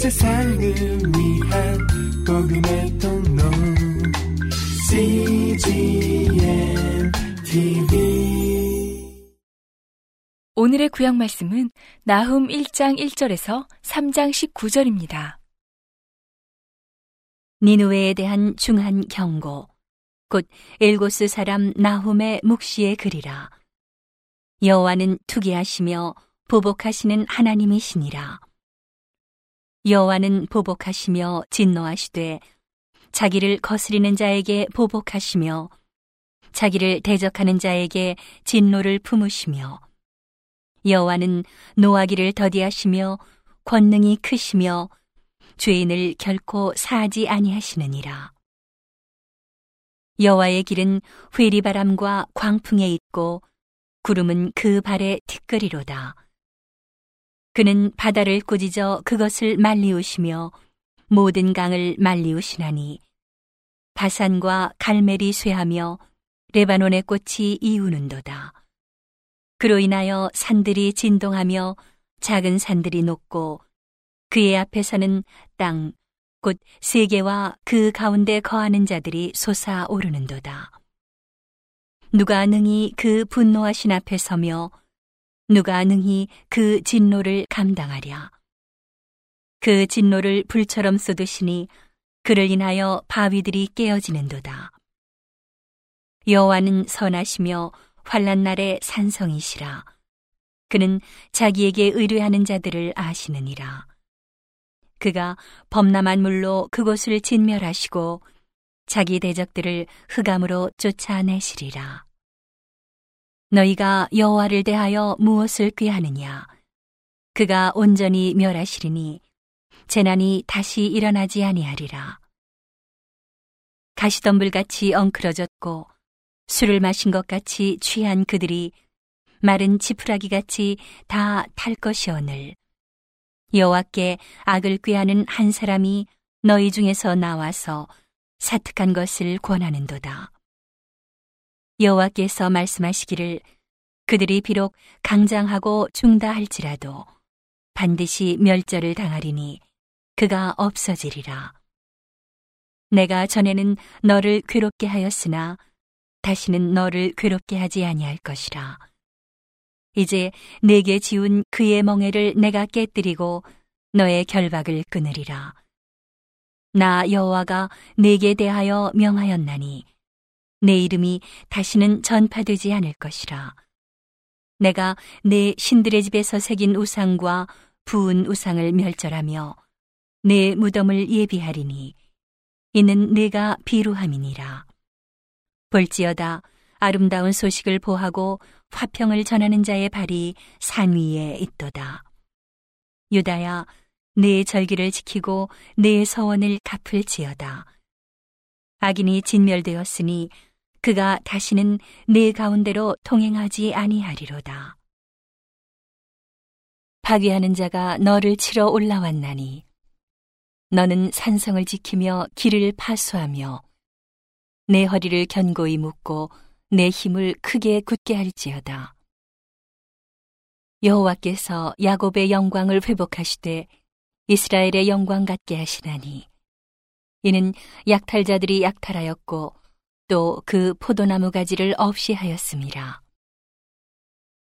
세상을 위한 복음의 통로. CGM TV 오늘의 구약 말씀은 나훔 1장 1절에서 3장 19절입니다. 니누웨에 대한 중한 경고. 곧 엘고스 사람 나훔의 묵시의 글이라. 여호와는 투기하시며 보복하시는 하나님이시니라 여호와는 보복하시며 진노하시되 자기를 거스리는 자에게 보복하시며 자기를 대적하는 자에게 진노를 품으시며 여호와는 노하기를 더디하시며 권능이 크시며 죄인을 결코 사하지 아니하시느니라. 여호와의 길은 회리 바람과 광풍에 있고 구름은 그 발에 티끌이로다 그는 바다를 꾸짖어 그것을 말리우시며 모든 강을 말리우시나니 바산과 갈멜이 쇠하며 레바논의 꽃이 이우는도다. 그로 인하여 산들이 진동하며 작은 산들이 녹고 그의 앞에서는 땅, 곧 세계와 그 가운데 거하는 자들이 솟아오르는도다. 누가 능히 그 분노하신 앞에 서며 누가 능히 그 진노를 감당하랴. 그 진노를 불처럼 쏟으시니 그를 인하여 바위들이 깨어지는도다. 여호와는 선하시며 환란 날에 산성이시라. 그는 자기에게 의뢰하는 자들을 아시느니라. 그가 범람한 물로 그곳을 진멸하시고 자기 대적들을 흑암으로 쫓아내시리라. 너희가 여호와를 대하여 무엇을 꾀하느냐? 그가 온전히 멸하시리니 재난이 다시 일어나지 아니하리라. 가시덤불같이 엉클어졌고 술을 마신 것 같이 취한 그들이 마른 지푸라기 같이 다 탈 것이오늘 여호와께 악을 꾀하는 한 사람이 너희 중에서 나와서 사특한 것을 권하는도다. 여호와께서 말씀하시기를 그들이 비록 강장하고 중다할지라도 반드시 멸절을 당하리니 그가 없어지리라. 내가 전에는 너를 괴롭게 하였으나 다시는 너를 괴롭게 하지 아니할 것이라. 이제 내게 지운 그의 멍에를 내가 깨뜨리고 너의 결박을 끊으리라. 나 여호와가 내게 대하여 명하였나니 내 이름이 다시는 전파되지 않을 것이라. 내가 내 신들의 집에서 새긴 우상과 부은 우상을 멸절하며 내 무덤을 예비하리니 이는 내가 비루함이니라. 볼지어다 아름다운 소식을 보하고 화평을 전하는 자의 발이 산 위에 있도다. 유다야, 내 절기를 지키고 내 서원을 갚을지어다. 악인이 진멸되었으니 그가 다시는 내 가운데로 통행하지 아니하리로다. 파괴하는 자가 너를 치러 올라왔나니 너는 산성을 지키며 길을 파수하며 내 허리를 견고히 묶고 내 힘을 크게 굳게 할지어다. 여호와께서 야곱의 영광을 회복하시되 이스라엘의 영광 같게 하시나니 이는 약탈자들이 약탈하였고 또 그 포도나무 가지를 없이 하였습니다.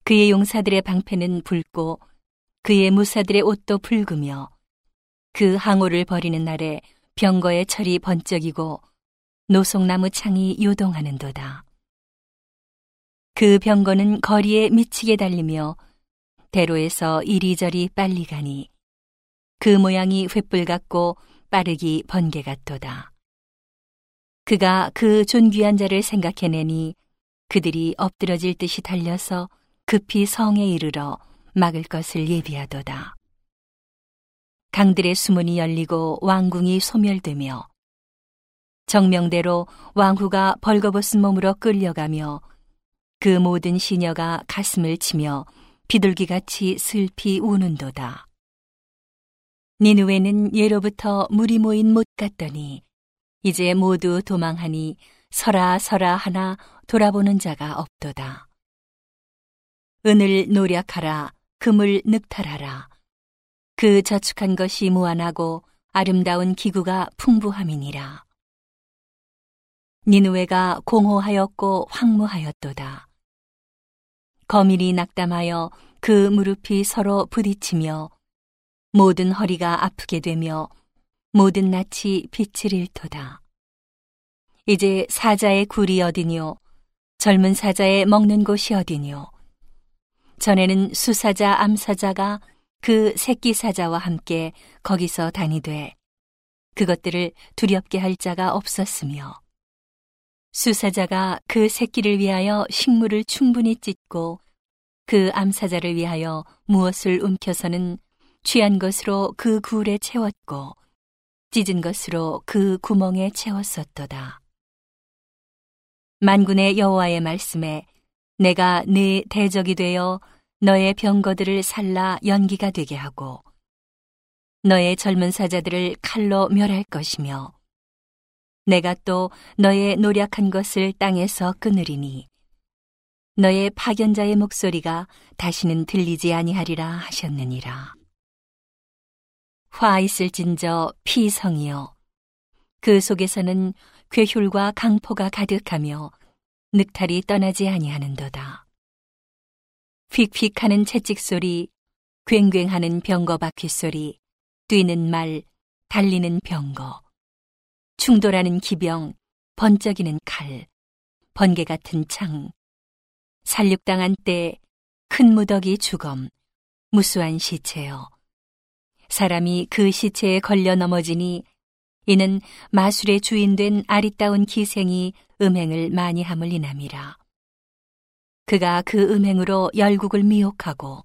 그의 용사들의 방패는 붉고 그의 무사들의 옷도 붉으며 그 항오를 버리는 날에 병거의 철이 번쩍이고 노송나무 창이 요동하는도다. 그 병거는 거리에 미치게 달리며 대로에서 이리저리 빨리 가니 그 모양이 횃불 같고 빠르기 번개 같도다. 그가 그 존귀한 자를 생각해내니 그들이 엎드러질 듯이 달려서 급히 성에 이르러 막을 것을 예비하도다. 강들의 수문이 열리고 왕궁이 소멸되며 정명대로 왕후가 벌거벗은 몸으로 끌려가며 그 모든 시녀가 가슴을 치며 비둘기같이 슬피 우는도다. 니누에는 예로부터 물이 모인 못 같더니 이제 모두 도망하니 서라 서라 하나 돌아보는 자가 없도다. 은을 노력하라 금을 늑탈하라 그 저축한 것이 무한하고 아름다운 기구가 풍부함이니라. 니누웨가 공허하였고 황무하였도다. 거밀이 낙담하여 그 무릎이 서로 부딪히며 모든 허리가 아프게 되며 모든 낯이 빛을 잃도다. 이제 사자의 굴이 어디뇨? 젊은 사자의 먹는 곳이 어디뇨? 전에는 수사자 암사자가 그 새끼 사자와 함께 거기서 다니되 그것들을 두렵게 할 자가 없었으며 수사자가 그 새끼를 위하여 식물을 충분히 찢고 그 암사자를 위하여 무엇을 움켜서는 취한 것으로 그 굴에 채웠고 찢은 것으로 그 구멍에 채웠었도다. 만군의 여호와의 말씀에 내가 네 대적이 되어 너의 병거들을 살라 연기가 되게 하고 너의 젊은 사자들을 칼로 멸할 것이며 내가 또 너의 노력한 것을 땅에서 끊으리니 너의 파견자의 목소리가 다시는 들리지 아니하리라 하셨느니라. 화 있을진저 피성이여 그 속에서는 괴휼과 강포가 가득하며 늑탈이 떠나지 아니하는도다. 휙휙하는 채찍 소리, 괭괭하는 병거 바퀴 소리, 뛰는 말, 달리는 병거, 충돌하는 기병, 번쩍이는 칼, 번개 같은 창, 살육당한 때 큰 무더기 주검, 무수한 시체여. 사람이 그 시체에 걸려 넘어지니 이는 마술의 주인된 아리따운 기생이 음행을 많이 함을 인함이라. 그가 그 음행으로 열국을 미혹하고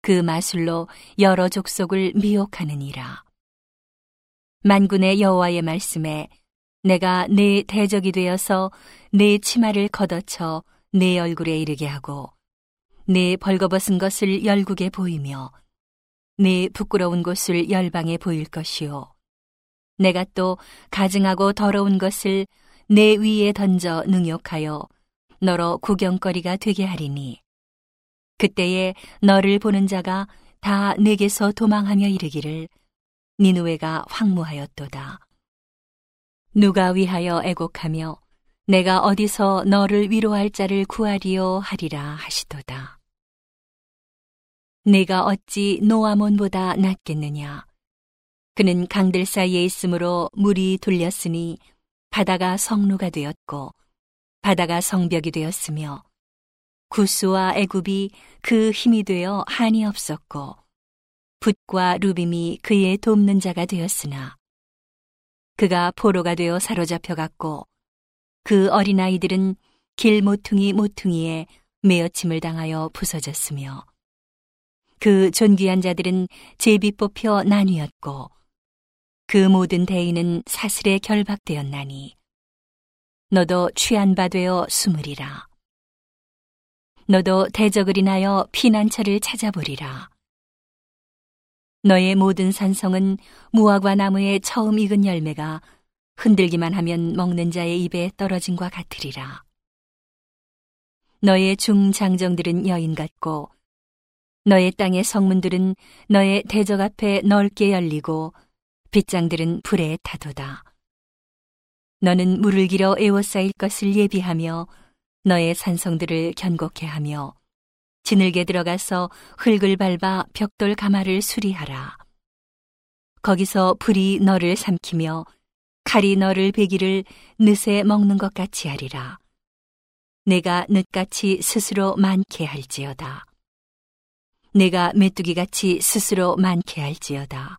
그 마술로 여러 족속을 미혹하느니라. 만군의 여호와의 말씀에 내가 네 대적이 되어서 네 치마를 걷어쳐 네 얼굴에 이르게 하고 네 벌거벗은 것을 열국에 보이며 네 부끄러운 곳을 열방에 보일 것이요 내가 또 가증하고 더러운 것을 내 위에 던져 능욕하여 너로 구경거리가 되게 하리니 그때에 너를 보는 자가 다 내게서 도망하며 이르기를 니누웨가 황무하였도다. 누가 위하여 애곡하며 내가 어디서 너를 위로할 자를 구하리요 하리라 하시도다. 내가 어찌 노아몬보다 낫겠느냐? 그는 강들 사이에 있으므로 물이 돌렸으니 바다가 성루가 되었고 바다가 성벽이 되었으며 구스와 애굽이 그 힘이 되어 한이 없었고 붓과 루빔이 그의 돕는 자가 되었으나 그가 포로가 되어 사로잡혀 갔고 그 어린아이들은 길 모퉁이 모퉁이에 메어침을 당하여 부서졌으며 그 존귀한 자들은 제비 뽑혀 나뉘었고 그 모든 대인은 사슬에 결박되었나니 너도 취한 바 되어 숨으리라 너도 대적을 인하여 피난처를 찾아보리라 너의 모든 산성은 무화과 나무의 처음 익은 열매가 흔들기만 하면 먹는 자의 입에 떨어진과 같으리라. 너의 중장정들은 여인 같고 너의 땅의 성문들은 너의 대적 앞에 넓게 열리고 빗장들은 불에 타도다. 너는 물을 길어 에워싸일 것을 예비하며 너의 산성들을 견고케 하며 지늘게 들어가서 흙을 밟아 벽돌 가마를 수리하라. 거기서 불이 너를 삼키며 칼이 너를 베기를 늦에 먹는 것 같이 하리라. 내가 늦같이 스스로 많게 할지어다. 내가 메뚜기같이 스스로 많게 할지어다.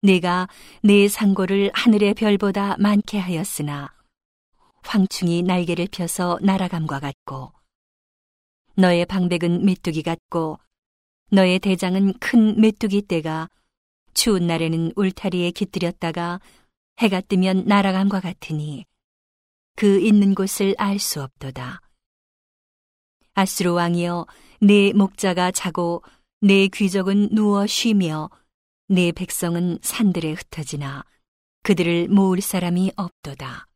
내가 내 상고를 하늘의 별보다 많게 하였으나 황충이 날개를 펴서 날아감과 같고 너의 방백은 메뚜기 같고 너의 대장은 큰 메뚜기 떼가 추운 날에는 울타리에 깃들였다가 해가 뜨면 날아감과 같으니 그 있는 곳을 알 수 없도다. 아스로 왕이여 내 목자가 자고 내 귀족은 누워 쉬며 내 백성은 산들에 흩어지나 그들을 모을 사람이 없도다.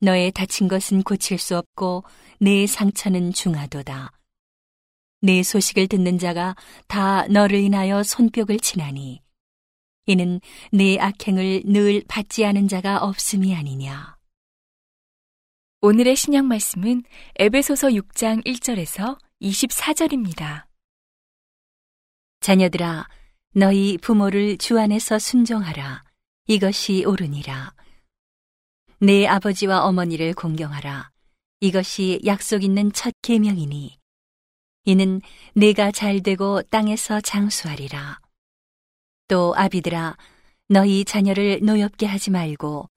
너의 다친 것은 고칠 수 없고 내 상처는 중하도다. 내 소식을 듣는 자가 다 너를 인하여 손뼉을 치나니 이는 내 악행을 늘 받지 않은 자가 없음이 아니냐. 오늘의 신약 말씀은 에베소서 6장 1절에서 24절입니다. 자녀들아, 너희 부모를 주 안에서 순종하라. 이것이 옳으니라. 내 아버지와 어머니를 공경하라. 이것이 약속 있는 첫 계명이니 이는 내가 잘 되고 땅에서 장수하리라. 또 아비들아 너희 자녀를 노엽게 하지 말고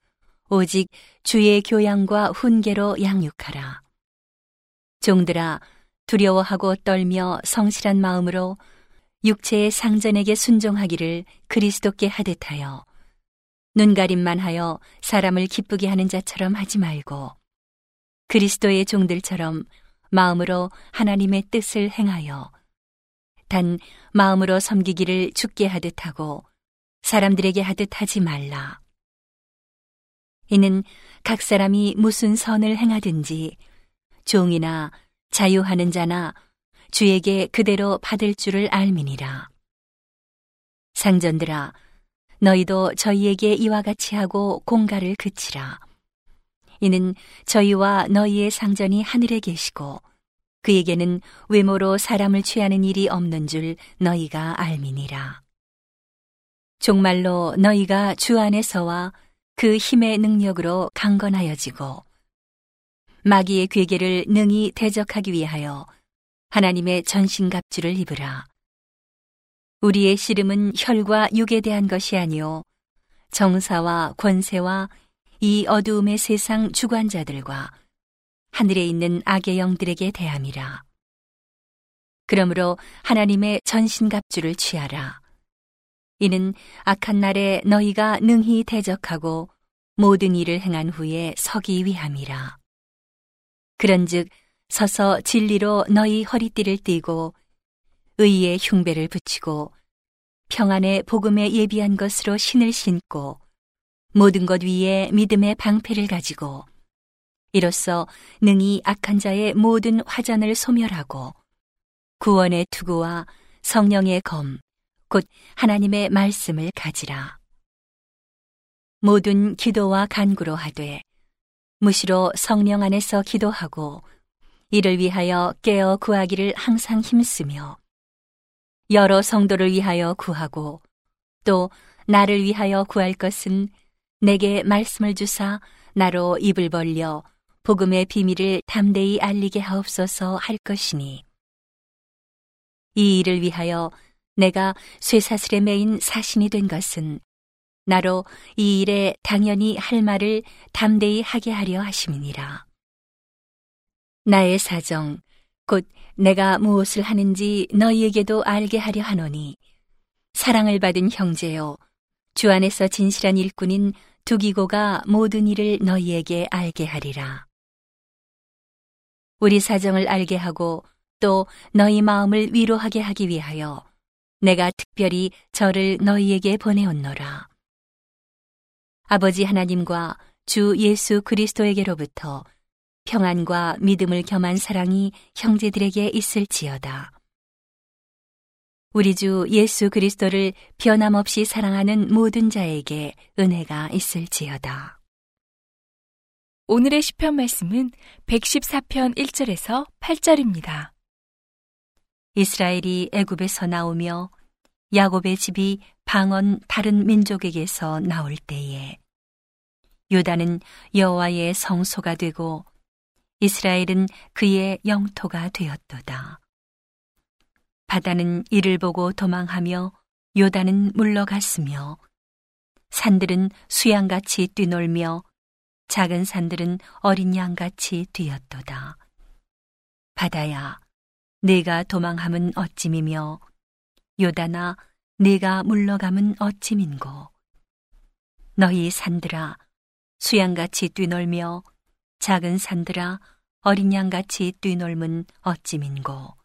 오직 주의 교양과 훈계로 양육하라. 종들아 두려워하고 떨며 성실한 마음으로 육체의 상전에게 순종하기를 그리스도께 하듯하여 눈가림만 하여 사람을 기쁘게 하는 자처럼 하지 말고 그리스도의 종들처럼 마음으로 하나님의 뜻을 행하여 단 마음으로 섬기기를 죽게 하듯 하고 사람들에게 하듯 하지 말라. 이는 각 사람이 무슨 선을 행하든지 종이나 자유하는 자나 주에게 그대로 받을 줄을 알미니라. 상전들아, 너희도 저희에게 이와 같이 하고 공가를 그치라. 이는 저희와 너희의 상전이 하늘에 계시고 그에게는 외모로 사람을 취하는 일이 없는 줄 너희가 알미니라. 정말로 너희가 주 안에서와 그 힘의 능력으로 강건하여지고 마귀의 괴계를 능히 대적하기 위하여 하나님의 전신갑주를 입으라. 우리의 씨름은 혈과 육에 대한 것이 아니요 정사와 권세와 이 어두움의 세상 주관자들과 하늘에 있는 악의 영들에게 대함이라. 그러므로 하나님의 전신갑주를 취하라. 이는 악한 날에 너희가 능히 대적하고 모든 일을 행한 후에 서기 위함이라. 그런즉 서서 진리로 너희 허리띠를 띠고 의의 흉배를 붙이고 평안의 복음에 예비한 것으로 신을 신고 모든 것 위에 믿음의 방패를 가지고 이로써 능히 악한 자의 모든 화전을 소멸하고 구원의 투구와 성령의 검, 곧 하나님의 말씀을 가지라. 모든 기도와 간구로 하되 무시로 성령 안에서 기도하고 이를 위하여 깨어 구하기를 항상 힘쓰며 여러 성도를 위하여 구하고 또 나를 위하여 구할 것은 내게 말씀을 주사 나로 입을 벌려 복음의 비밀을 담대히 알리게 하옵소서 할 것이니 이 일을 위하여 내가 쇠사슬에 매인 사신이 된 것은 나로 이 일에 당연히 할 말을 담대히 하게 하려 하심이니라. 나의 사정, 곧 내가 무엇을 하는지 너희에게도 알게 하려 하노니, 사랑을 받은 형제요, 주 안에서 진실한 일꾼인 두기고가 모든 일을 너희에게 알게 하리라. 우리 사정을 알게 하고 또 너희 마음을 위로하게 하기 위하여 내가 특별히 저를 너희에게 보내었노라. 아버지 하나님과 주 예수 그리스도에게로부터 평안과 믿음을 겸한 사랑이 형제들에게 있을지어다. 우리 주 예수 그리스도를 변함없이 사랑하는 모든 자에게 은혜가 있을지어다. 오늘의 시편 말씀은 114편 1절에서 8절입니다. 이스라엘이 애굽에서 나오며 야곱의 집이 방언 다른 민족에게서 나올 때에 유다는 여호와의 성소가 되고 이스라엘은 그의 영토가 되었도다. 바다는 이를 보고 도망하며 요단은 물러갔으며 산들은 수양같이 뛰놀며 작은 산들은 어린 양같이 뛰었도다. 바다야, 내가 도망함은 어찌미며 요단아, 내가 물러감은 어찌 민고. 너희 산들아, 수양같이 뛰놀며 작은 산들아, 어린 양같이 뛰놀면 어찌 민고.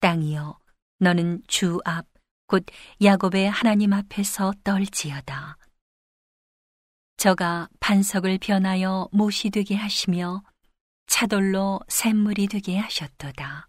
땅이여 너는 주 앞 곧 야곱의 하나님 앞에서 떨지어다. 저가 반석을 변하여 못이 되게 하시며 차돌로 샘물이 되게 하셨도다.